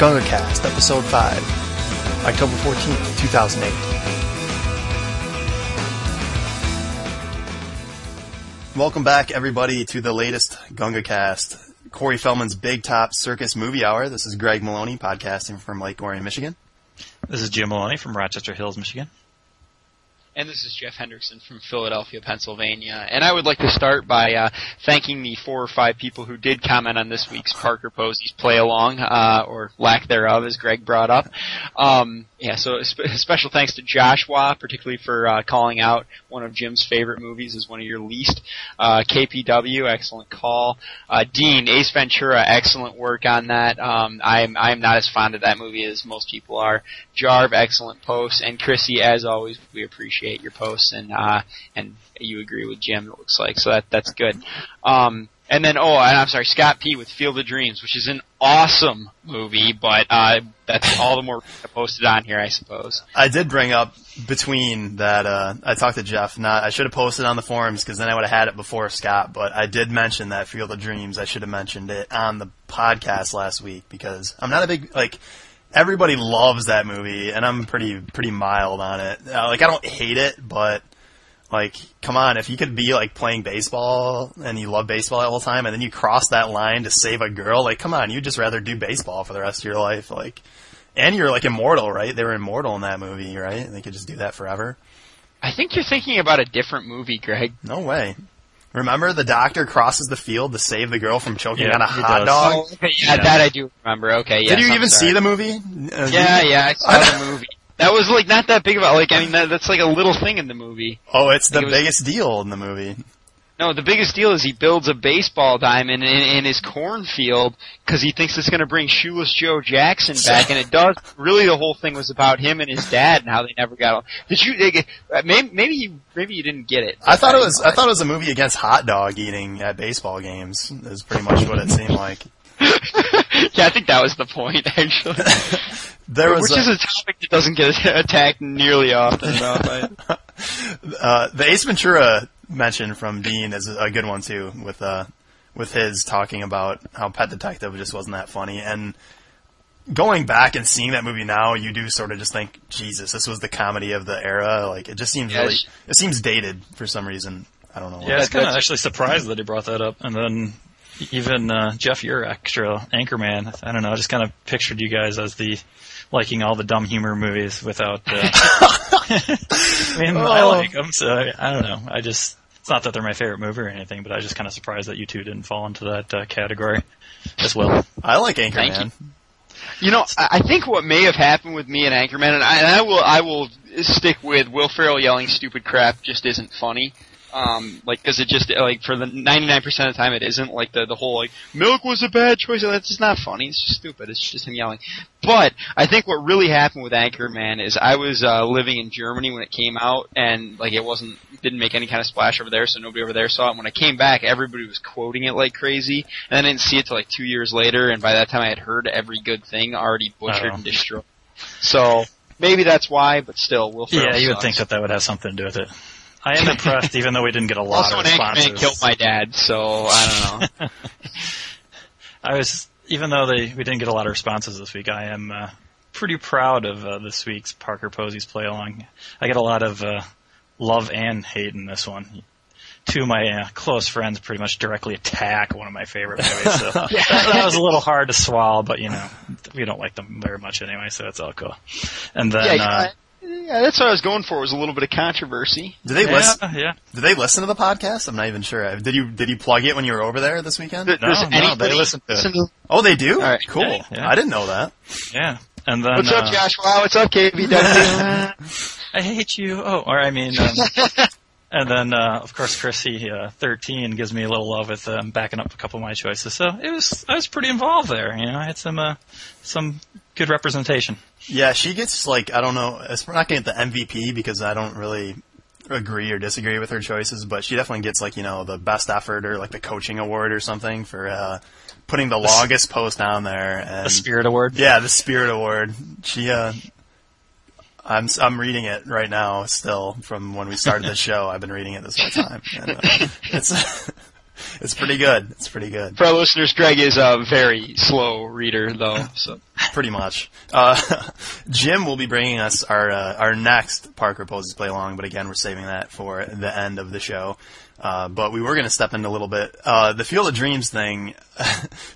GungaCast, Episode 5, October 14th, 2008. Welcome back, everybody, to the latest GungaCast, Corey Feldman's Big Top Circus Movie Hour. This is Greg Maloney, podcasting from Lake Orion, Michigan. This is Jim Maloney from Rochester Hills, Michigan. And this is Jeff Hendrickson from Philadelphia, Pennsylvania. And I would like to start by uh, thanking the four or five people who did comment on this week's Parker Posey's play along, uh, or lack thereof, as Greg brought up. Um, yeah, so sp- special thanks to Joshua, particularly for uh, calling out one of Jim's favorite movies as one of your least. Uh, KPW, excellent call. Uh, Dean, Ace Ventura, excellent work on that. Um, I'm I'm not as fond of that movie as most people are. Jarv, excellent post, and Chrissy, as always, we appreciate your posts and uh, and you agree with Jim. It looks like so that that's good. Um, and then, oh, and I'm sorry, Scott P. with Field of Dreams, which is an awesome movie, but uh, that's all the more I posted on here, I suppose. I did bring up between that. Uh, I talked to Jeff. Not I should have posted on the forums because then I would have had it before Scott. But I did mention that Field of Dreams. I should have mentioned it on the podcast last week because I'm not a big like. Everybody loves that movie, and I'm pretty pretty mild on it. Uh, like I don't hate it, but like, come on, if you could be like playing baseball and you love baseball all the time and then you cross that line to save a girl, like, come on, you'd just rather do baseball for the rest of your life. Like, and you're like immortal, right? They were immortal in that movie, right? And they could just do that forever. I think you're thinking about a different movie, Greg. No way. Remember the doctor crosses the field to save the girl from choking Yeah, on a hot does. dog? Oh, okay, yeah, that I do remember. Okay, yes, Did you I'm even sorry. see the movie? Uh, Yeah, yeah, I saw the movie. That was like not that big about like I mean that, that's like a little thing in the movie. Oh, it's the It was- biggest deal in the movie. No, the biggest deal is he builds a baseball diamond in, in his cornfield because he thinks it's going to bring Shoeless Joe Jackson back, and it does. Really, the whole thing was about him and his dad and how they never got. along. Did you? They, uh, maybe maybe you maybe you didn't get it. I thought it was I thought it was a movie against hot dog eating at baseball games. Is pretty much what it seemed like. yeah, I think that was the point actually. There was Which a- is a topic that doesn't get attacked nearly often enough. I- Uh, the Ace Ventura mention from Dean is a good one too, with uh, with his talking about how Pet Detective just wasn't that funny. And going back and seeing that movie now, you do sort of just think, Jesus, this was the comedy of the era. Like it just seems Yeah, really, it seems dated for some reason. I don't know. Yeah, I was kind of actually surprised that he brought that up. And then even uh, Jeff, your extra Anchorman, I don't know, I just kind of pictured you guys as the liking all the dumb humor movies without. Uh, I mean, I Oh. like them, so I, I don't know. I just it's not that they're my favorite movie or anything, but I was just kind of surprised that you two didn't fall into that uh, category as well. I like Thank Anchorman. You know, I I think what may have happened with me and Anchorman, and I, and I will, I will stick with Will Ferrell yelling stupid crap just isn't funny. Um, like, cause it just, like, for the 99% of the time it isn't, like, the, the whole, like, milk was a bad choice, that's just not funny, it's just stupid, it's just him yelling. But, I think what really happened with Anchorman is I was, uh, living in Germany when it came out, and, like, it wasn't, didn't make any kind of splash over there, so nobody over there saw it, and when I came back, everybody was quoting it like crazy, and I didn't see it till like two years later, and by that time I had heard every good thing already butchered Oh. and destroyed. So, maybe that's why, but still, Will Ferrell Yeah, you would sucks. think that that would have something to do with it. I am impressed, even though we didn't get a lot Also, of an responses. Anchorman killed my dad, so I don't know. I was, even though they we didn't get a lot of responses this week, I am uh, pretty proud of uh, this week's Parker Posey's play along. I get a lot of uh, love and hate in this one. Two of my uh, close friends pretty much directly attack one of my favorite movies, so that, that was a little hard to swallow. But you know, we don't like them very much anyway, so it's all cool. And then, yeah, uh, yeah, that's what I was going for. Was a little bit of controversy. Did they yeah, listen? yeah, Did they listen to the podcast? I'm not even sure. Did you Did you plug it when you were over there this weekend? Th- No, no, they anybody listen to it. Oh, they do. All right. Cool. Yeah, yeah. I didn't know that. yeah. And then, What's up, uh, Joshua? What's up, KBW? I hate you. Oh, or I mean, um, and then uh, of course Chrissy, uh, thirteen, gives me a little love with um, backing up a couple of my choices. So it was I was pretty involved there. You know, I had some uh, some good representation. Yeah, she gets like I don't know. We're not going to get the MVP because I don't really agree or disagree with her choices, but she definitely gets like you know the best effort or like the coaching award or something for uh, putting the longest post down there. And The Spirit Award. yeah, the Spirit Award. She uh, I'm I'm reading it right now still from when we started the show. I've been reading it this whole time. And, uh, it's it's pretty good. It's pretty good. For our listeners, Greg is a very slow reader, though. So pretty much. Uh, Jim will be bringing us our uh, our next Parker Poses play along, but again, we're saving that for the end of the show. Uh, but we were going to step in a little bit. Uh, the Field of Dreams thing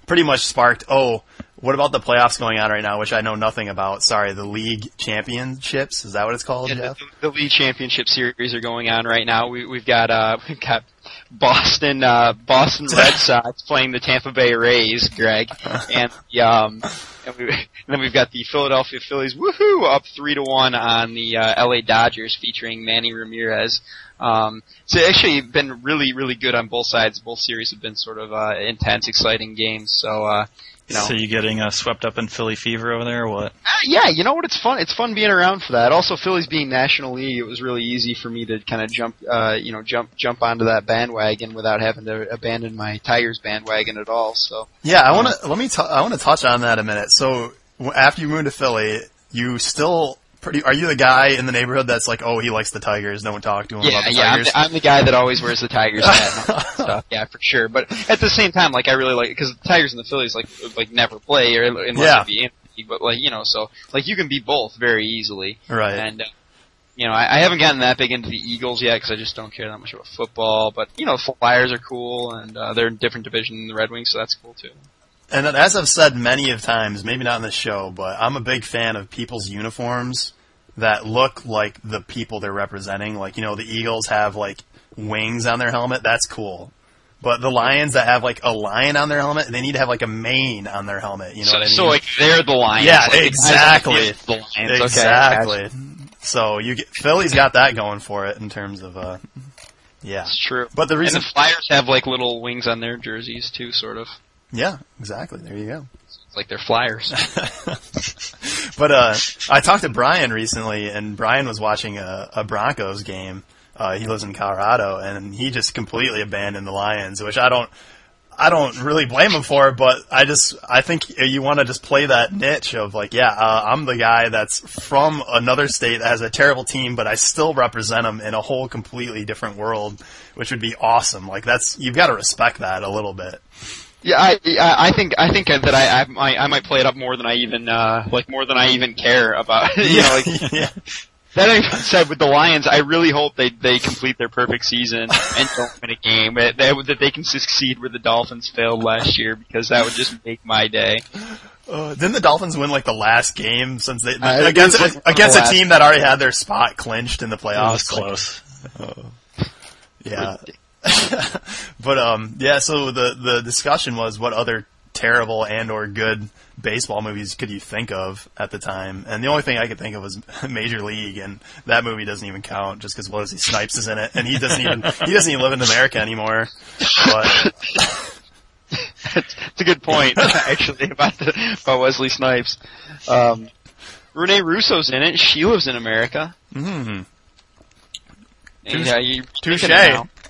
pretty much sparked. Oh, what about the playoffs going on right now, which I know nothing about? Sorry, the league championships. Is that what it's called? Yeah, Jeff? the, the league championship series are going on right now. We, we've got uh, we've got Boston uh, Boston Red Sox playing the Tampa Bay Rays, Greg, and the, um, and, we, and then we've got the Philadelphia Phillies, woohoo, up three to one on the uh, LA Dodgers featuring Manny Ramirez. Um, so actually been really, really good on both sides. Both series have been sort of uh, intense, exciting games. So uh, you know, So you getting uh, swept up in Philly fever over there, or what? uh, yeah, you know what? It's fun. It's fun being around for that. Also, Phillies being National League, it was really easy for me to kind of jump, uh, you know, jump jump onto that bandwagon without having to abandon my Tigers bandwagon at all. So Yeah, I want to let me. T- I want to touch on that a minute. So after you moved to Philly, you still pretty. Are you the guy in the neighborhood that's like, oh, he likes the Tigers? Don't talk to him yeah, about the yeah, I'm the, I'm the guy that always wears the Tigers hat and stuff. Yeah, for sure. But at the same time, like I really like because the Tigers and the Phillies like like never play or unless Yeah. it be in the league, but like you know, so like you can be both very easily. right. And uh, you know, I, I haven't gotten that big into the Eagles yet because I just don't care that much about football. But you know, Flyers are cool, and uh, they're in a different division than the Red Wings, so that's cool too. And as I've said many of times, maybe not in this show, but I'm a big fan of people's uniforms that look like the people they're representing. Like, you know, the Eagles have like wings on their helmet. That's cool. But the Lions that have like a lion on their helmet, they need to have like a mane on their helmet. You know so, what I mean? so like they're the Lions. Yeah, like, the the exactly. The Lions. Exactly. gotcha. So you get Philly's got that going for it in terms of uh, yeah. It's true. But the And reason, the Flyers have like little wings on their jerseys too, sort of. Yeah, exactly. There you go. It's like they're Flyers. But uh, I talked to Brian recently, and Brian was watching a, a Broncos game. Uh, he lives in Colorado, and he just completely abandoned the Lions, which I don't. I don't really blame him for it, but I just I think you want to just play that niche of like, yeah, uh, I'm the guy that's from another state that has a terrible team, but I still represent them in a whole completely different world, which would be awesome. Like that's you've got to respect that a little bit. Yeah, I I I think I think that I I might I might play it up more than I even uh like more than I even care about. you know, like yeah. that being said, with the Lions, I really hope they they complete their perfect season and don't win a game. That they, that they can succeed where the Dolphins failed last year because that would just make my day. Uh, didn't the Dolphins win like the last game since they Uh, it against was, against a last- team that already had their spot clinched in the It playoffs? was Like, close. Yeah. But um yeah, so the the discussion was what other terrible and or good baseball movies could you think of at the time? And the only thing I could think of was Major League and that movie doesn't even count just cuz Wesley Snipes is in it and he doesn't even he doesn't even live in America anymore. But That's, that's a good point, actually, about the, about Wesley Snipes. Um, Renee Russo's in it. She lives in America. mm, And, yeah, you touche.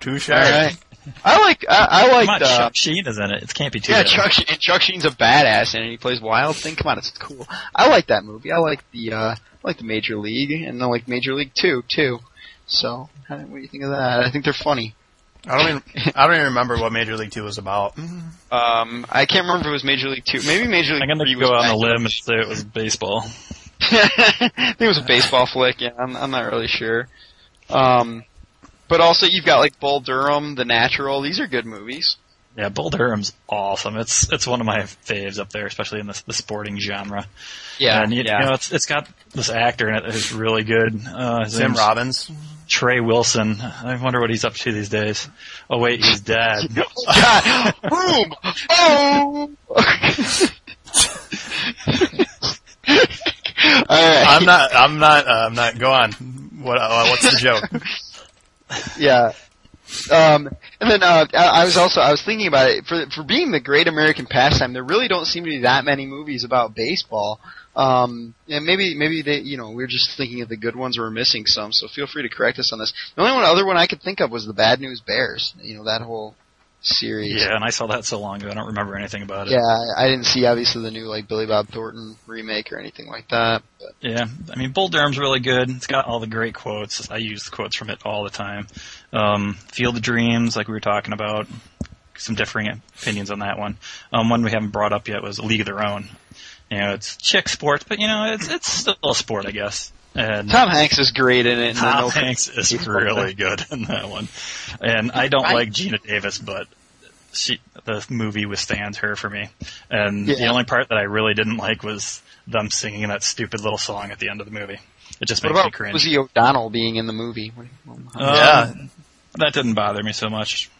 Thinking it now. All right. I like I, I Come on, like uh, Chuck Sheen is in it. It can't be too yeah bad. Chuck Sheen, and Chuck Sheen's a badass and he plays Wild Thing. Come on, it's cool. I like that movie. I like the uh, I like the Major League and I like Major League Two too. So what do you think of that? I think they're funny. I don't even I don't even remember what Major League 2 was about. Um, I can't remember if it was Major League Two. Maybe Major League I'm gonna Three go was out on a limb and say it was baseball. I think it was a baseball flick. Yeah, I'm, I'm not really sure. Um, but also you've got like Bull Durham, The Natural. These are good movies. Yeah, Bull Durham's awesome. It's it's one of my faves up there, especially in the, the sporting genre. Yeah, and you, yeah. you know, it's it's got this actor in it who's really good. Uh, his Tim Robbins. Trey Wilson. I wonder what he's up to these days. Oh wait, he's dead. God, boom! Oh! All right. I'm not I'm not uh, I'm not go on. What uh, what's the joke? Yeah. Um, and then uh, I, was also I was thinking about it for for being the great American pastime. There really don't seem to be that many movies about baseball. Um, and maybe maybe they you know we're just thinking of the good ones. We're missing some. So feel free to correct us on this. The only one other one I could think of was the Bad News Bears. You know that whole series. Yeah, and I saw that so long ago. I don't remember anything about it. Yeah, I didn't see obviously the new like Billy Bob Thornton remake or anything like that. But Yeah, I mean, Bull Durham's really good. It's got all the great quotes. I use quotes from it all the time. Um, Field of Dreams, like we were talking about. some differing opinions on that one. Um, one we haven't brought up yet was League of Their Own. You know, it's chick sports, but you know, it's it's still a sport, I guess. And Tom Hanks is great in it. Tom Hanks is really good in that one. And I don't Right. like Geena Davis, but she the movie withstands her for me. And the only part that I really didn't like was them singing that stupid little song at the end of the movie. It just What makes me about cringe. Rosie O'Donnell being in the movie? Um, Yeah. That didn't bother me so much.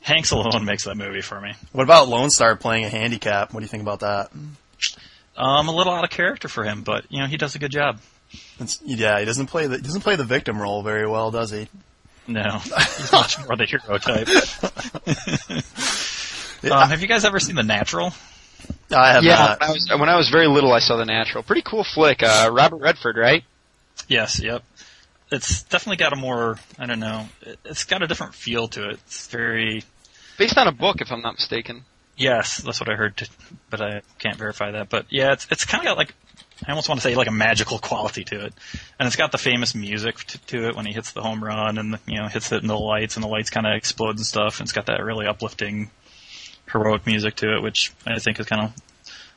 Hanks alone makes that movie for me. What about Lone Starr playing a handicap? What do you think about that? Um, a little out of character for him, but you know he does a good job. It's, yeah, he doesn't play the he doesn't play the victim role very well, does he? No, he's much more the hero type. Um, have you guys ever seen The Natural? I have yeah, not. when I, was, when I was very little, I saw The Natural. Pretty cool flick. Uh, Robert Redford, right? Yes, yep. It's definitely got a more, I don't know, it- it's got a different feel to it. It's very, Based on a book, if I'm not mistaken. yes, that's what I heard, but I can't verify that. But yeah, it's, it's kind of got like, I almost want to say like a magical quality to it. And it's got the famous music t- to it when he hits the home run and, you know, hits it in the lights and the lights kind of explode and stuff. And it's got that really uplifting, heroic music to it, which I think is kind of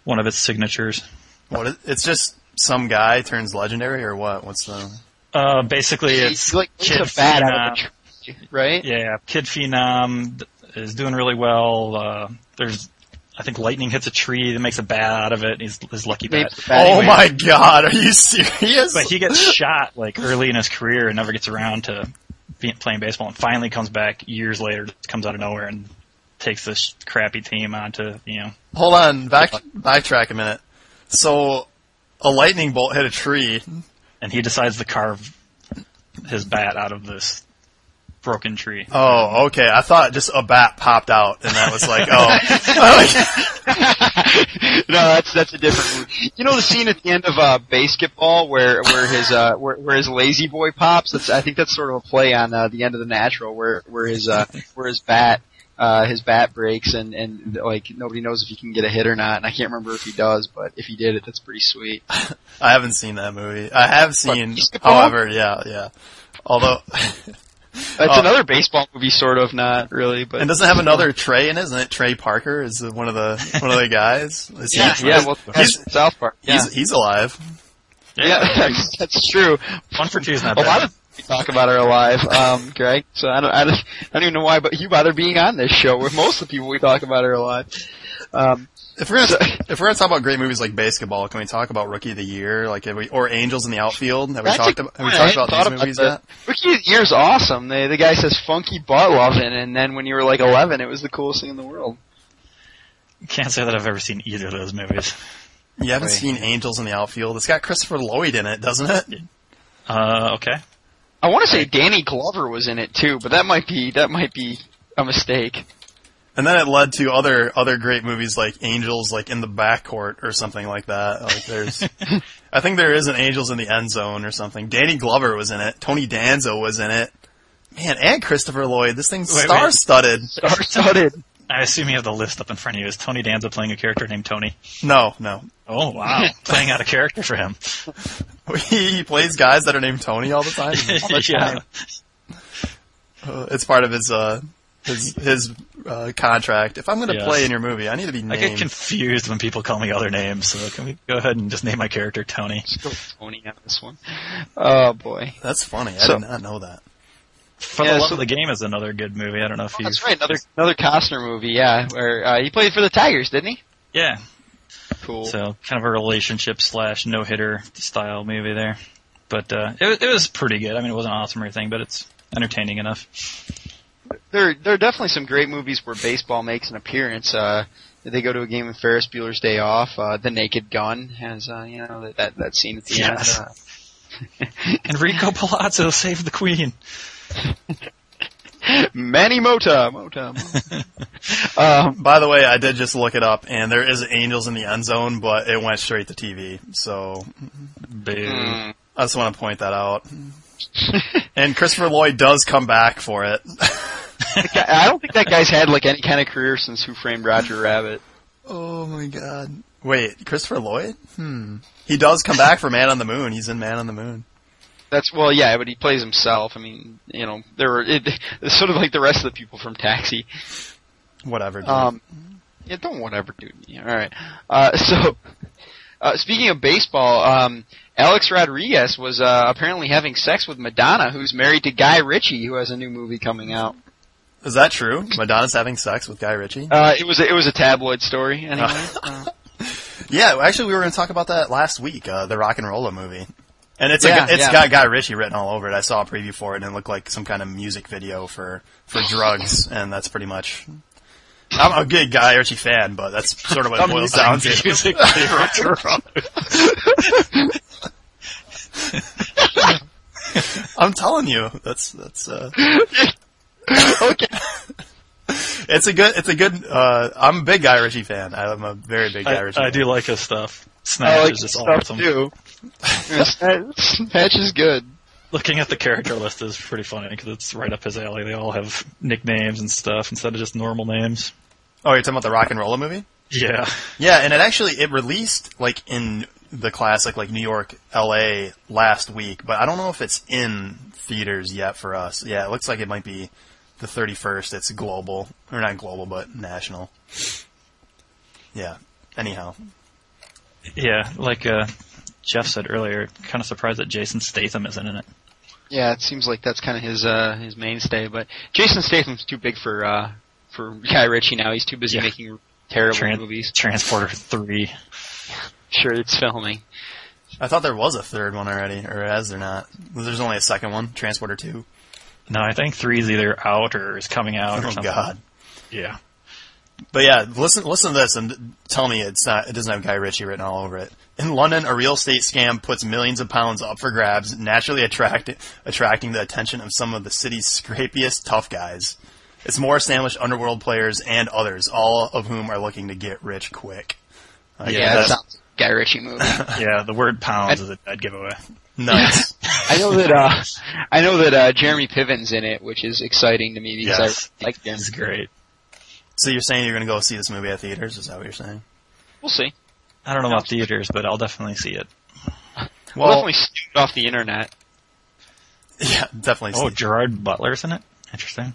one of its signatures. What? Is, it's just some guy turns legendary, or what? What's the? Uh, basically it's He's like Kid it's a bat out Phenom. of tree, right? Yeah, Kid Phenom is doing really well. Uh, there's, I think lightning hits a tree that makes a bat out of it. He's his lucky bat. Maybe Oh weight. my God! Are you serious? But he gets shot like early in his career and never gets around to be, playing baseball, and finally comes back years later, comes out of nowhere and takes this crappy team onto you know. Hold on, back backtrack a minute. So, a lightning bolt hit a tree. And he decides to carve his bat out of this broken tree. Oh, okay. I thought just a bat popped out, and that was like, oh, no, that's that's a different movie. You know the scene at the end of uh, BASEketball where where his uh where, where his lazy boy pops. That's I think that's sort of a play on uh, the end of the natural where where his uh where his bat uh his bat breaks and and like nobody knows if he can get a hit or not. And I can't remember if he does, but if he did it, that's pretty sweet. I haven't seen that movie. I have seen, however, yeah, yeah. Although, That's Oh. another baseball movie, sort of, not really, but and doesn't have another Trey in it, isn't it? Trey Parker is one of the one of the guys. Is he- yeah, yeah. Well, he's South Park. Yeah, he's, he's alive. yeah, that's, that's true. One for two is not A lot bad. of we talk about are alive, um, Greg. So I don't, I don't, I don't even know why, but you bother being on this show where most of the people we talk about are alive. Um, If we're gonna if we're gonna talk about great movies like BASEketball, can we talk about Rookie of the Year, like have we, or Angels in the Outfield? Have we talked about have we talked about these thought movies that. yet? Rookie of the Year's awesome. The the guy says funky butt loving, and then when you were like 11, it was the coolest thing in the world. Can't say that I've ever seen either of those movies. You haven't Wait. seen Angels in the Outfield? It's got Christopher Lloyd in it, doesn't it? Uh, okay. I want to say Danny Glover was in it too, but that might be that might be a mistake. And then it led to other other great movies like Angels, like in the backcourt or something like that. Like there's, I think there is an Angels in the end zone or something. Danny Glover was in it. Tony Danza was in it. Man, and Christopher Lloyd. This thing's Wait, wait. star-studded. Star-studded. I assume you have the list up in front of you. Is Tony Danza playing a character named Tony? No, no. Oh wow, playing out a character for him. He, he plays guys that are named Tony all the time. yeah. Uh, it's part of his uh his his uh, contract. If I'm going to Yes. play in your movie, I need to be I get confused when people call me other names, so can we go ahead and just name my character Tony? Let's go Tony on this one. Oh boy. That's funny. I So- did not know that. For Yeah, the Love so- of the Game is another good movie. I don't know if you. That's right. Another another Costner movie. Yeah, where uh, he played for the Tigers, didn't he? Yeah. Cool. So kind of a relationship slash no hitter style movie there, but uh, it it was pretty good. I mean, it wasn't awesome or anything, but it's entertaining enough. There there are definitely some great movies where baseball makes an appearance. Uh, they go to a game of Ferris Bueller's Day Off. Uh, the Naked Gun has uh, you know that that, that scene at the Yes. end. Uh, Enrico Palazzo saved the Queen. Manny Mota, Mota. Mota. um, By the way, I did just look it up, and there is Angels in the end zone, but it went straight to TV. So mm. I just want to point that out. and Christopher Lloyd does come back for it. That guy- I don't think that guy's had like any kind of career since Who Framed Roger Rabbit. oh my god! Wait, Christopher Lloyd? Hmm. He does come back for Man on the Moon. He's in Man on the Moon. That's well, yeah, but he plays himself. I mean, you know, there were it, it's sort of like the rest of the people from Taxi. Whatever. Dude. Um, yeah, don't whatever, dude. Yeah, all right. Uh, so, uh, speaking of baseball, um, Alex Rodriguez was uh, apparently having sex with Madonna, who's married to Guy Ritchie, who has a new movie coming out. Is that true? Madonna's having sex with Guy Ritchie? Uh, it was a, it was a tabloid story anyway. Uh, yeah, actually, we were going to talk about that last week. Uh, the Rock and Rolla movie, and it's Yeah, a, it's yeah. got Guy Ritchie written all over it. I saw a preview for it, and it looked like some kind of music video for for drugs, and that's pretty much. I'm a good Guy Ritchie fan, but that's sort of what it boils down to. Music video. I'm telling you, that's that's. Uh, okay. it's a good. It's a good. Uh, I'm a big Guy Ritchie fan. I'm a very big Guy I, Ritchie. I fan. do like his stuff. I Snatch like is just stuff awesome. too. Snatch is good. Looking at the character list is pretty funny because it's right up his alley. They all have nicknames and stuff instead of just normal names. Oh, you're talking about the Rock and Rolla movie? Yeah. Yeah, and it actually it released like in the classic like New York, L.A. last week, but I don't know if it's in theaters yet for us. Yeah, it looks like it might be the 31st. It's global or not global, but national. Yeah. Anyhow, Yeah, like uh, Jeff said earlier, kind of surprised that Jason Statham isn't in it. Yeah, it seems like that's kind of his uh his mainstay. But Jason Statham's too big for uh for Guy Ritchie now. He's too busy Yeah. making terrible Tran- movies. Transporter 3. Sure, it's filming. I thought there was a third one already, or is there not? There's only a second one, Transporter Two. No, I think 3 is either out or is coming out or Oh something. God. Yeah. But yeah, listen, listen to this and tell me it's not, it doesn't have Guy Ritchie written all over it. In London, a real estate scam puts millions of pounds up for grabs, naturally attract, attracting the attention of some of the city's scrapiest tough guys. It's more established underworld players and others, all of whom are looking to get rich quick. Uh, Yeah, Yeah, that that's- sounds like a Guy Ritchie movie. Yeah, the word pounds is a dead giveaway. Nice. I know that uh I know that uh Jeremy Piven's in it, which is exciting to me because Yes. I like him. It's great. so you're saying you're going to go see this movie at theaters? Is that what you're saying? We'll see. I don't know about theaters, but I'll definitely see it. We'll definitely steal it off the internet. yeah, definitely. Oh, see- Gerard Butler's in it? Interesting.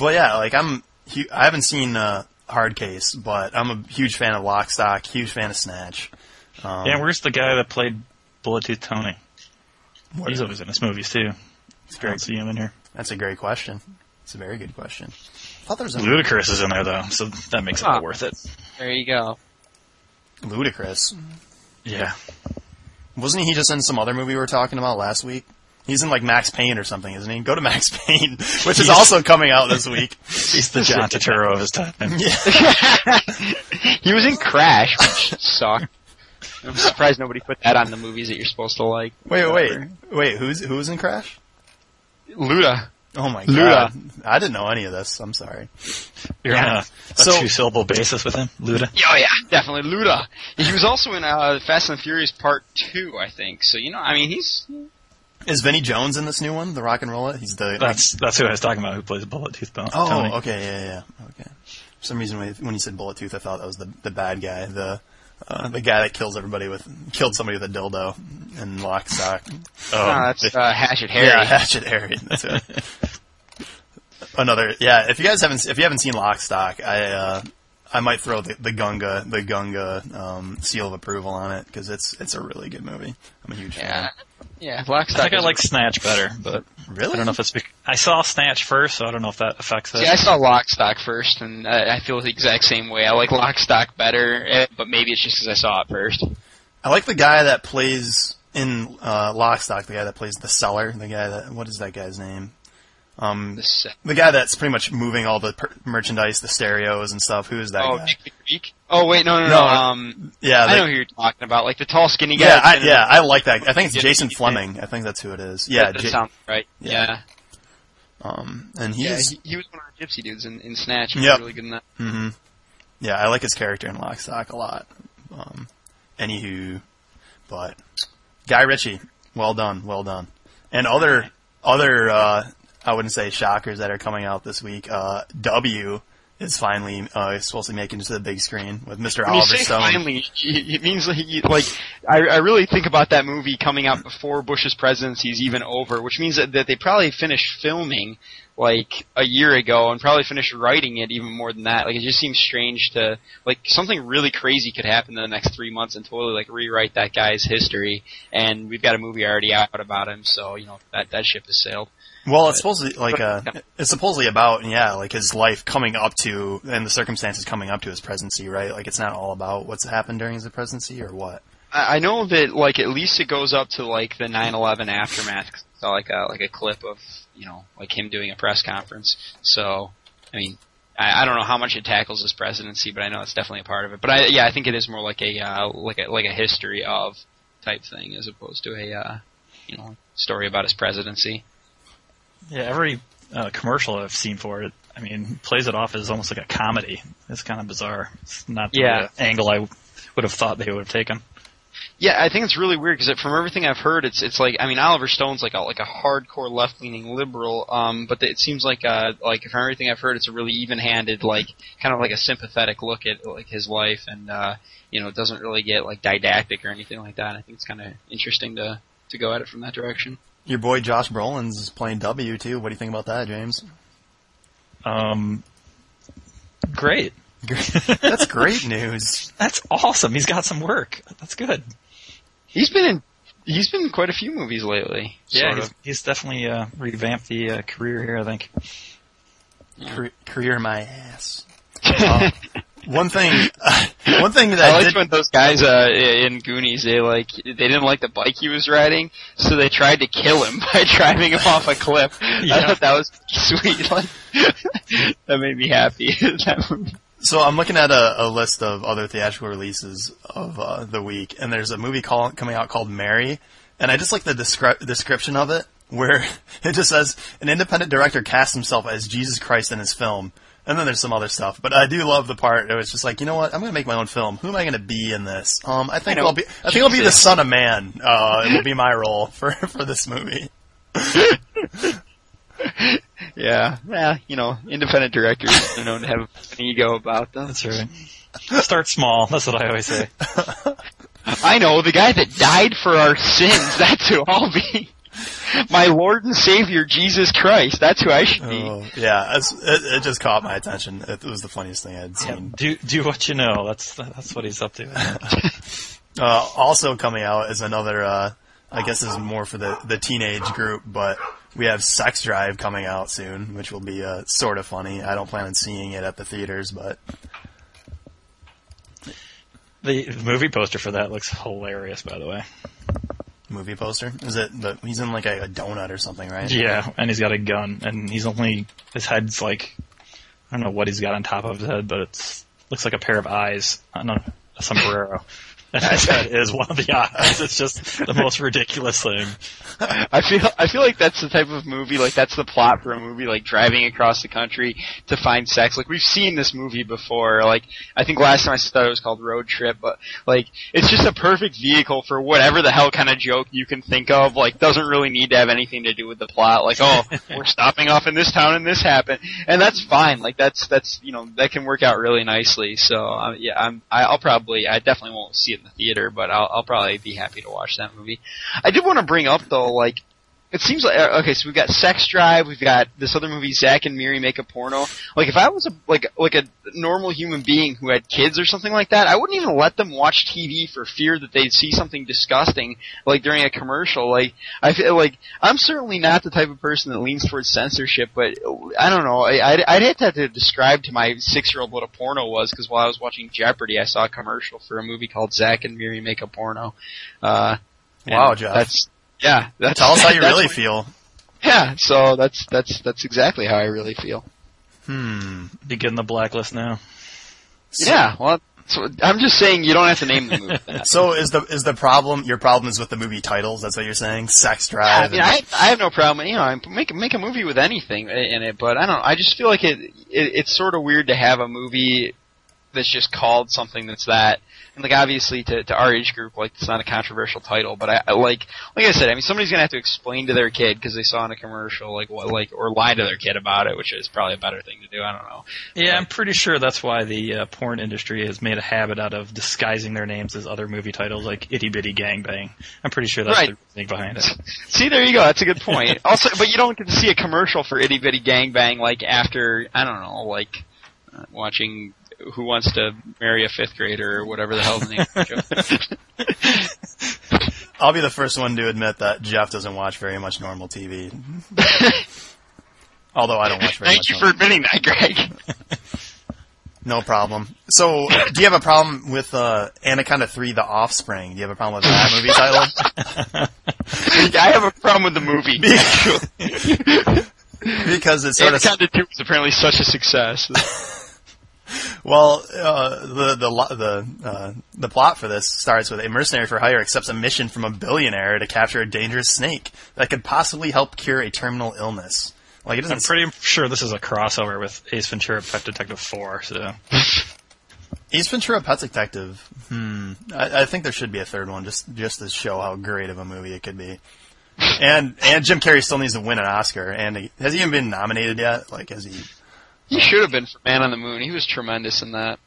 Well, yeah, like I'm, hu- I haven't seen uh, Hard Case, but I'm a huge fan of Lock, Stock, huge fan of Snatch. Um, yeah, where's the guy that played Bullet Tooth Tony? what- He's always in his movies too. it's I don't see him in here. That's a great question. It's a very good question. I thought there was a Ludacris is in there though, so that makes it Ah. all worth it. There you go. Ludicrous. Yeah. Wasn't he just in some other movie we were talking about last week? He's in like Max Payne or something, isn't he? Go to Max Payne, which is also coming out this week. He's the John Turturro of his time. he was in Crash, which sucked. I'm surprised nobody put that on the movies that you're supposed to like. Wait, wait, wait. Who's who's in Crash? Luda. Oh my Luda. god! I didn't know any of this. I'm sorry. You're on a, a So- two syllable basis with him, Luda. Oh yeah, definitely Luda. He was also in uh, Fast and Furious Part Two, I think. So you know, I mean, he's Is Vinnie Jones in this new one, the Rock and Roller? He's the That's that's who I was talking about. Who plays Bullet Tooth Tony? Oh, okay, yeah, yeah, yeah. Okay. For some reason, when when you said Bullet Tooth, I thought that was the the bad guy, the uh, the guy that kills everybody with killed somebody with a dildo in Lock Stock. Oh, uh, that's uh, Hatchet Harry. Yeah, Hatchet Harry. That's it. Another, yeah. If you guys haven't, if you haven't seen Lock Stock, I uh, I might throw the, the Gunga the Gunga um, seal of approval on it because it's it's a really good movie. I'm a huge yeah, fan. Yeah. I Lockstock. think I is- like Snatch better, but Really? I don't know if it's bec- I saw Snatch first, so I don't know if that affects it. Yeah, I saw Lockstock first, and uh, I feel the exact same way. I like Lockstock better, eh, but maybe it's just because I saw it first. I like the guy that plays in uh, Lock Stock. The guy that plays the seller. The guy that what is that guy's name? Um, uh, the guy that's pretty much moving all the per- merchandise, the stereos and stuff. Who is that oh, guy? Nick the Greek. Oh wait, no, no, no. No, um, Yeah, I the- know who you're talking about, like the tall, skinny guy. yeah, I, yeah. the- I like that. I think it's Jason. Flemyng. I think that's who it is. Yeah, that, J- sounds right. Yeah. Yeah, um, and yeah. he's he, he was one of the gypsy dudes in, in Snatch. He Yep. really good in that. Mm-hmm. Yeah, I like his character in Lock Stock a lot. Um, anywho, but Guy Ritchie, well done, well done. And other other uh, I wouldn't say shockers that are coming out this week. Uh, w is finally uh, supposed to make it to the big screen with Mr. When Oliver Stone. finally, it means like, like I, I really think about that movie coming out before Bush's presidency is even over, which means that, that they probably finished filming like a year ago and probably finished writing it even more than that. Like it just seems strange to like something really crazy could happen in the next three months and totally like rewrite that guy's history. And we've got a movie already out about him, so you know that that ship has sailed. Well, it's supposedly like uh, it's supposedly about yeah, like his life coming up to and the circumstances coming up to his presidency, right? Like it's not all about what's happened during his presidency or what. I I know that like at least it goes up to like the 9/11 aftermath. So like a like a clip of you know like him doing a press conference. So I mean. I, I don't know how much it tackles his presidency, but I know it's definitely a part of it. But I, yeah, I think it is more like a uh, like a like a history of type thing as opposed to a uh, you know story about his presidency. Yeah, every uh, commercial I've seen for it, I mean, plays it off as almost like a comedy. It's kind of bizarre. It's not the Yeah. uh, angle I would have thought they would have taken. Yeah, I think it's really weird because from everything I've heard, it's it's like I mean Oliver Stone's like a like a hardcore left leaning liberal, um, but it seems like uh like from everything I've heard, it's a really even handed like kind of like a sympathetic look at like his life, and uh, you know it doesn't really get like didactic or anything like that. I think it's kind of interesting to to go at it from that direction. Your boy Josh Brolin's is playing W too. What do you think about that, James? Um, great. That's great news. That's awesome. He's got some work. That's good. He's been in he's been in quite a few movies lately. Yeah, he's, he's definitely uh, revamped the uh, career here. I think. Career, career my ass. Uh, one thing, one thing that I liked did, when those guys uh, in Goonies they like they didn't like the bike he was riding, so they tried to kill him by driving him off a cliff. I thought that was sweet. Like that made me happy. So I'm looking at a, a list of other theatrical releases of uh, the week, and there's a movie call, coming out called Mary, and I just like the descri- description of it, where it just says an independent director casts himself as Jesus Christ in his film, and then there's some other stuff. But I do love the part. It was just like, you know what? I'm going to make my own film. Who am I going to be in this? Um, I think I I'll be. I think I'll be the Son of Man. Uh, it will be my role for for this movie. Yeah, yeah, you know, independent directors are known to have an ego about them. That's right. Start small. That's what I always say. I know the guy that died for our sins. That's who I'll be. My Lord and Savior Jesus Christ. That's who I should be. Oh, yeah, it, it just caught my attention. It was the funniest thing I'd seen. Do do what you know. That's that's what he's up to. Uh, also coming out is another, uh, I guess this is more for the, the teenage group, but we have Sex Drive coming out soon, which will be, uh, sort of funny. I don't plan on seeing it at the theaters, but The movie poster for that looks hilarious, by the way. Movie poster? Is it, the, he's in like a, a donut or something, right? Yeah, and he's got a gun, and he's only his head's like I don't know what he's got on top of his head, but it's looks like a pair of eyes on a, a sombrero. Head is one of the eyes. It's just the most ridiculous thing. I feel I feel like that's the type of movie like that's the plot for a movie like driving across the country to find sex. Like we've seen this movie before. Like I think last time I saw it was called Road Trip, but like it's just a perfect vehicle for whatever the hell kind of joke you can think of. Like doesn't really need to have anything to do with the plot. Like oh we're stopping off in this town and this happened, and that's fine. Like that's that's you know that can work out really nicely. So uh, yeah, I'm I- I'll probably I definitely won't see it in the theater, but I'll I'll probably be happy to watch that movie. I did want to bring up though, like it seems like uh, okay, so we've got Sex Drive, we've got this other movie, Zack and Miri Make a Porno. Like if I was a like like a normal human being who had kids or something like that, I wouldn't even let them watch TV for fear that they'd see something disgusting like during a commercial. Like I feel like I'm certainly not the type of person that leans towards censorship, but I don't know. I, I'd, I'd have to, have to describe to my six year old what a porno was because while I was watching Jeopardy, I saw a commercial for a movie called Zack and Miri Make a Porno. Uh, Wow, Jeff. That's yeah. That's, Tell us how you really what- feel. Yeah, so that's that's that's exactly how I really feel. Hmm. You get the blacklist now. yeah, well, so I'm just saying you don't have to name the movie. That. So is the, is the problem, your problem is with the movie titles? That's what you're saying? Sex Drive. I Drive? mean, I I have no problem. You know, make make a movie with anything in it, but I don't. I just feel like it, it it's sort of weird to have a movie that's just called something that's that. And like obviously to, to our age group, like it's not a controversial title, but I, I like like I said, I mean somebody's gonna have to explain to their kid because they saw in a commercial, like what like or lie to their kid about it, which is probably a better thing to do. I don't know. Yeah, I'm pretty sure that's why the uh, porn industry has made a habit out of disguising their names as other movie titles like Itty Bitty Gang Bang. I'm pretty sure that's Right. the reasoning behind it. See, there you go. That's a good point. also, but you don't get to see a commercial for Itty Bitty Gang Bang like after I don't know, like uh, watching Who Wants to Marry a Fifth Grader or whatever the hell the name of the show. I'll be the first one to admit that Jeff doesn't watch very much normal TV. Although I don't watch very Thank much. you for normal- admitting that, Greg. No problem. So, do you have a problem with uh, Anaconda 3 The Offspring? Do you have a problem with that movie title? I have a problem with the movie. Because it's sort of Anaconda 2 was apparently such a success. well, uh, the the the uh, the plot for this starts with a mercenary for hire accepts a mission from a billionaire to capture a dangerous snake that could possibly help cure a terminal illness. Like it doesn't I'm pretty sure this is a crossover with Ace Ventura: Pet Detective 4. So Ace Ventura: Pet Detective. Hmm. I, I think there should be a third one, just just to show how great of a movie it could be. And and Jim Carrey still needs to win an Oscar. And he, has he even been nominated yet? Like, has he? He should have been for Man on the Moon. He was tremendous in that.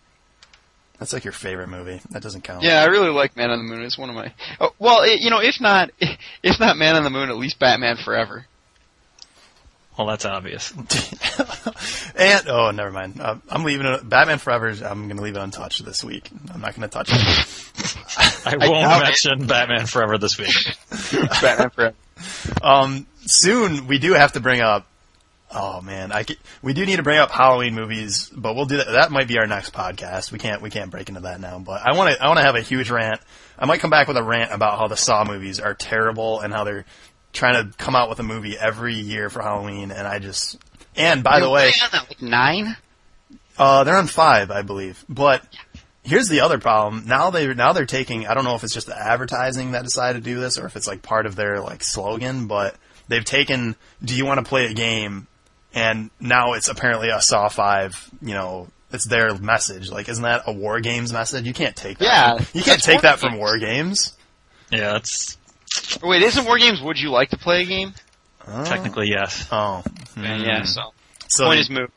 That's like your favorite movie. That doesn't count. Yeah, I really like Man on the Moon. It's one of my. Oh, well, it, you know, if not, if not Man on the Moon, at least Batman Forever. well, that's obvious. and oh, never mind. Uh, I'm leaving it. Batman Forever. I'm going to leave it untouched this week. I'm not going to touch it. I won't doubt it. mention Batman Forever this week. Batman Forever. Um, soon we do have to bring up. Oh man, I ca- we do need to bring up Halloween movies, but we'll do that. That might be our next podcast. We can't we can't break into that now. But I want to I want to have a huge rant. I might come back with a rant about how the Saw movies are terrible and how they're trying to come out with a movie every year for Halloween. And I just and by the way, like nine. Uh, they're on five, I believe. But here's the other problem. Now they now they're taking. I don't know if it's just the advertising that decided to do this, or if it's like part of their like slogan. But they've taken. Do you want to play a game? And now it's apparently a Saw Five. You know, it's their message. Like, isn't that a War Games message? You can't take that. Yeah, from- you can't take that from War Games. Yeah, it's. Wait, isn't War Games? Would you like to play a game? Oh. technically yes. Oh, Yeah. Hmm. So so point the- is moved.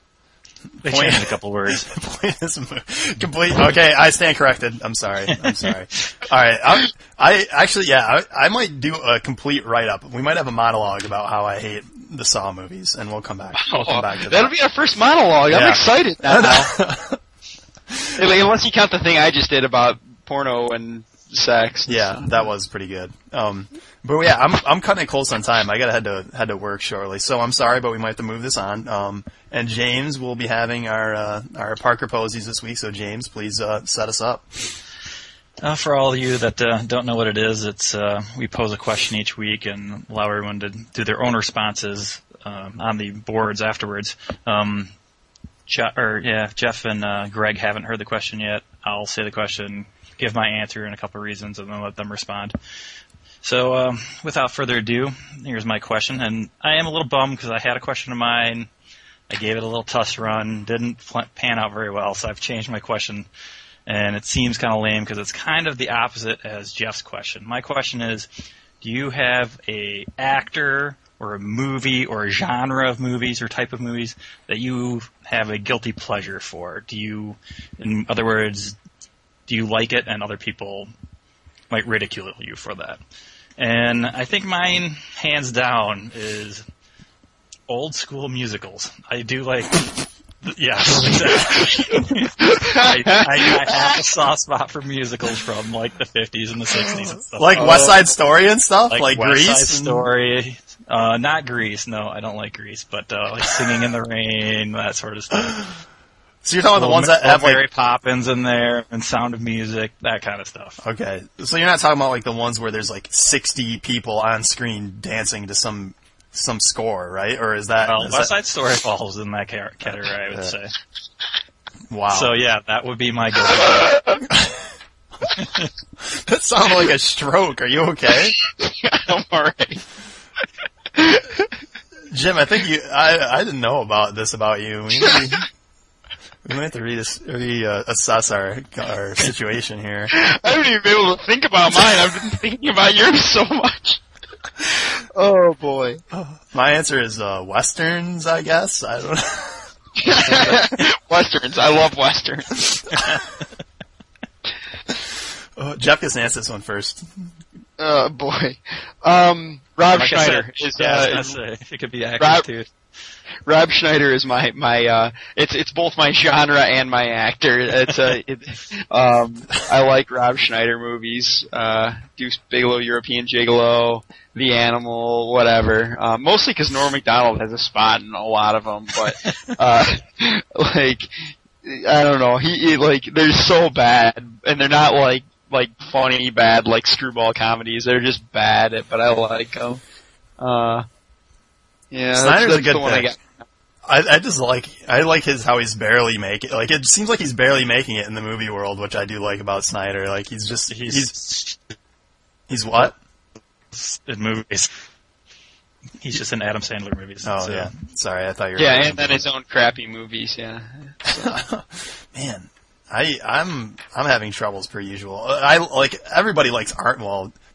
They Point- changed a couple words. point is mo- complete. Okay, I stand corrected. I'm sorry. I'm sorry. All right. I, I actually, yeah, I, I might do a complete write up. We might have a monologue about how I hate the Saw movies, and we'll come back. We'll come back to That'll that. be our first monologue. I'm Yeah. excited now. Unless you count the thing I just did about porno and sex. Yeah, that was pretty good. Um, but yeah, I'm I'm cutting it close on time. I gotta head to head to work shortly, so I'm sorry, but we might have to move this on. Um, and James will be having our uh, our Parker Posies this week. So James, please uh, set us up. Uh, for all of you that uh, don't know what it is, it's uh, we pose a question each week and allow everyone to do their own responses um, on the boards afterwards. Um, Je- or yeah, Jeff and uh, Greg haven't heard the question yet. I'll say the question, give my answer and a couple of reasons, and then let them respond. So, um, without further ado, here's my question, and I am a little bummed because I had a question of mine. I gave it a little test run, didn't pl- pan out very well, so I've changed my question and it seems kind of lame because it's kind of the opposite as Jeff's question. My question is, do you have a actor or a movie or a genre of movies or type of movies that you have a guilty pleasure for? Do you, in other words, do you like it and other people might ridicule you for that? And I think mine, hands down, is old school musicals. I do like Yes, exactly. I, I, I have a soft spot for musicals from like the 50s and the 60s and stuff. Like West Side Story and stuff, like, like, West Grease. Side Story. Uh, not Grease. No, I don't like Grease, but uh, like Singing in the Rain, that sort of stuff. So you're talking about the ones that have Little like Mary Poppins in there and Sound of Music, that kind of stuff. Okay, so you're not talking about like the ones where there's like 60 people on screen dancing to some some score, right? Or is that, Well, is West that- Side Story falls in that category, I would say. wow? So yeah, that would be my goal. that sounded like a stroke. Are you okay, I'm alright. Jim? I think you. I I didn't know about this about you. We need, We might have to reass- reassess our our situation here. I haven't even been able to think about mine. I've been thinking about yours so much. Oh boy. My answer is uh, westerns, I guess. I don't. know. westerns. I love westerns. Uh, Jeff gets to answer this one first. Oh boy. Um, Rob Like I Schneider said, is yeah, I was uh, say, it could be actors Rob- too. Rob Schneider is my my uh it's it's both my genre and my actor. It's a it, um I like Rob Schneider movies. Uh Deuce Bigalow, European Gigolo, The Animal, whatever. Uh, mostly because Norm Macdonald has a spot in a lot of them, but uh like I don't know. He, he like they're so bad, and they're not like like funny bad like screwball comedies. They're just bad, but I like them. Uh, yeah, that's, Schneider's a good the one I pick. got. I, I just like I like his how he's barely making like it seems like he's barely making it in the movie world, which I do like about Schneider. Like he's just he's He's, he's what? in movies. He's just in Adam Sandler movies. Oh so- yeah, sorry, I thought you were. Yeah, and then his own crappy movies. Yeah, Man, I I'm I'm having troubles per usual. I like everybody likes art.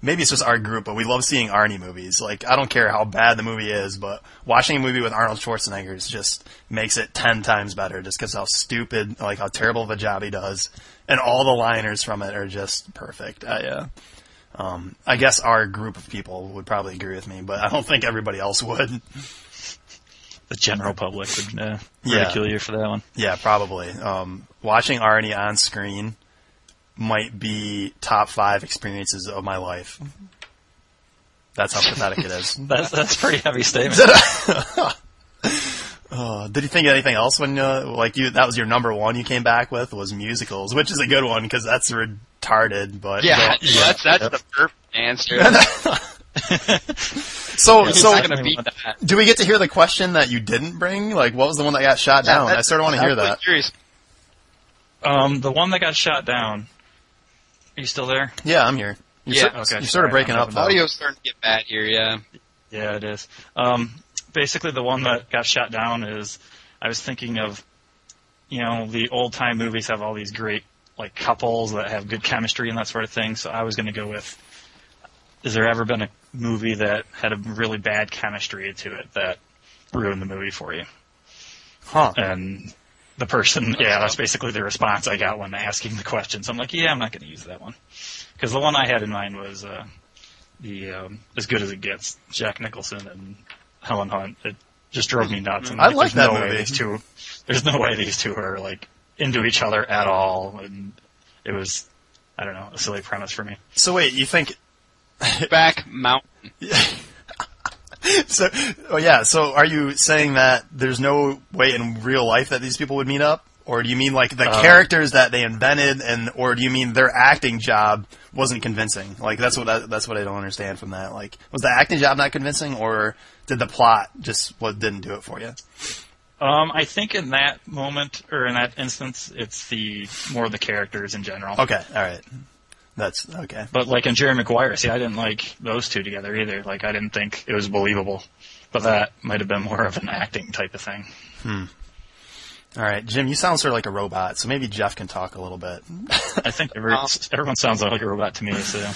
Maybe it's just our group, but we love seeing Arnie movies. Like I don't care how bad the movie is, but watching a movie with Arnold Schwarzenegger just makes it ten times better. Just because how stupid, like how terrible of a job he does, and all the liners from it are just perfect. I, uh, um, I guess our group of people would probably agree with me, but I don't think everybody else would. The general public would uh, Yeah. ridicule you for that one. Yeah, probably. Um, watching Arnie on screen might be top five experiences of my life. That's how pathetic it is. That's that's a pretty heavy statement. Uh, did you think of anything else when, uh, like you, that was your number one you came back with was musicals, which is a good one because that's retarded, but. yeah, but- that's that's the perfect answer. So, He's so, not gonna beat that. do we get to hear the question that you didn't bring? Like, what was the one that got shot down? I sort of want to hear that. Curious. Um, the one that got shot down. Are you still there? Yeah, I'm here. You're, Yeah. so- Okay, you're sort of breaking I'm up having though. Audio's starting to get bad here. Yeah. Yeah, it is. Um, basically, the one that got shot down is I was thinking of, you know, the old time movies have all these great like couples that have good chemistry and that sort of thing. So I was going to go with. Is there ever been a movie that had a really bad chemistry to it that ruined the movie for you? Huh. And the person, yeah, that's basically the response I got when asking the question. So I'm like, yeah, I'm not going to use that one because the one I had in mind was uh, the um, as good as it gets, Jack Nicholson and Helen Hunt. It just drove me nuts. And, I like there's that no way. These two, there's no way these two are like into each other at all, and it was, I don't know, a silly premise for me. So wait, you think Back mountain. so oh yeah so are you saying that there's no way in real life that these people would meet up? Or do you mean like the Uh, characters that they invented and or do you mean their acting job wasn't convincing? Like that's what I, that's what I don't understand from that. Like was the acting job not convincing or did the plot just what didn't do it for you? Um, I think in that moment or in that instance, it's the more the characters in general. okay all right that's okay But like in Jerry Maguire, see, I didn't like those two together either. Like I didn't think it was believable. But that might have been more of an acting type of thing. Hmm. All right Jim you sound sort of like a robot so maybe Jeff can talk a little bit I think every, Um, everyone sounds like a robot to me. So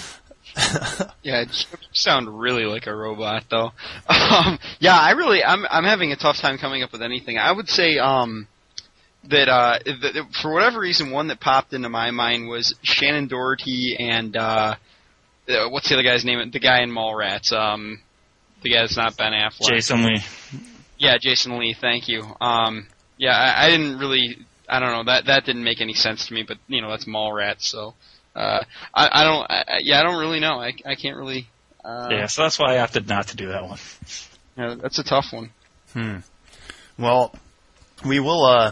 Yeah, you sound really like a robot though. Um, yeah, I really, I'm, I'm having a tough time coming up with anything. I would say, um, that, uh, that, that for whatever reason, one that popped into my mind was Shannen Doherty and, uh, uh, what's the other guy's name? The guy in Mallrats, um, the guy that's not Ben Affleck. Jason Lee, Yeah, Jason Lee. Thank you. Um, yeah, I, I didn't really. I don't know that that didn't make any sense to me, but you know that's Mallrats, so uh, I, I don't. I, I- yeah, I don't really know. I, I can't really. Uh, yeah. So that's why I opted not to do that one. yeah, that's a tough one. Hmm. Well, we will uh,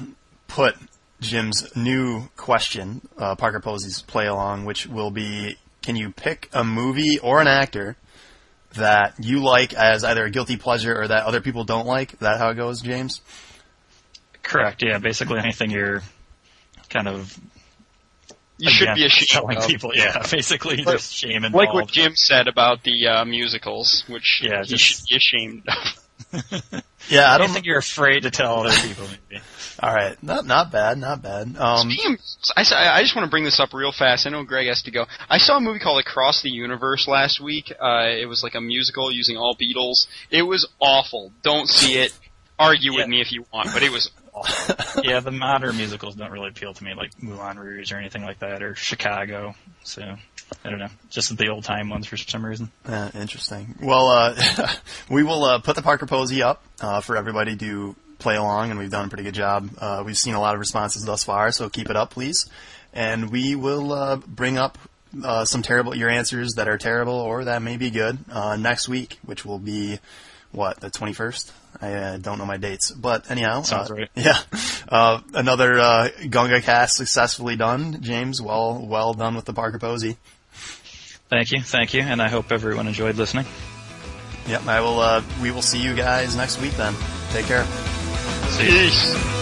put Jim's new question, uh, Parker Posey's play along, which will be: Can you pick a movie or an actor that you like as either a guilty pleasure or that other people don't like? Is that how it goes, James? Correct. Yeah. Basically anything you're kind of You should be against ashamed. telling of. people. Yeah. Basically, Like- there's shame involved. Like what Jim said about the uh, musicals, which Yeah, he just- should be ashamed of. Yeah, I don't. I think you're afraid to tell other people. Maybe. All right, not not bad, not bad. Um, Speaking of, I, s- I just want to bring this up real fast. I know Greg has to go. I saw a movie called Across the Universe last week. Uh, it was like a musical using all Beatles. It was awful. Don't see it. Argue Yeah. with me if you want, but it was awful. yeah, the modern musicals don't really appeal to me, like Moulin Rouge or anything like that, or Chicago. So I don't know, just the old time ones for some reason. Uh, interesting. Well, uh, we will uh, put the Parker Posey up uh, for everybody to play along, and we've done a pretty good job. Uh, we've seen a lot of responses thus far, so keep it up, please. And we will uh, bring up uh, some terrible your answers that are terrible or that may be good uh, next week, which will be what the twenty first. I uh, don't know my dates, but anyhow, Sounds uh, right. Yeah, uh, another uh, Gunga cast successfully done. James, well, well done with the Parker Posey. Thank you, thank you, and I hope everyone enjoyed listening. Yep, I will. Uh, we will see you guys next week then. Take care. Peace.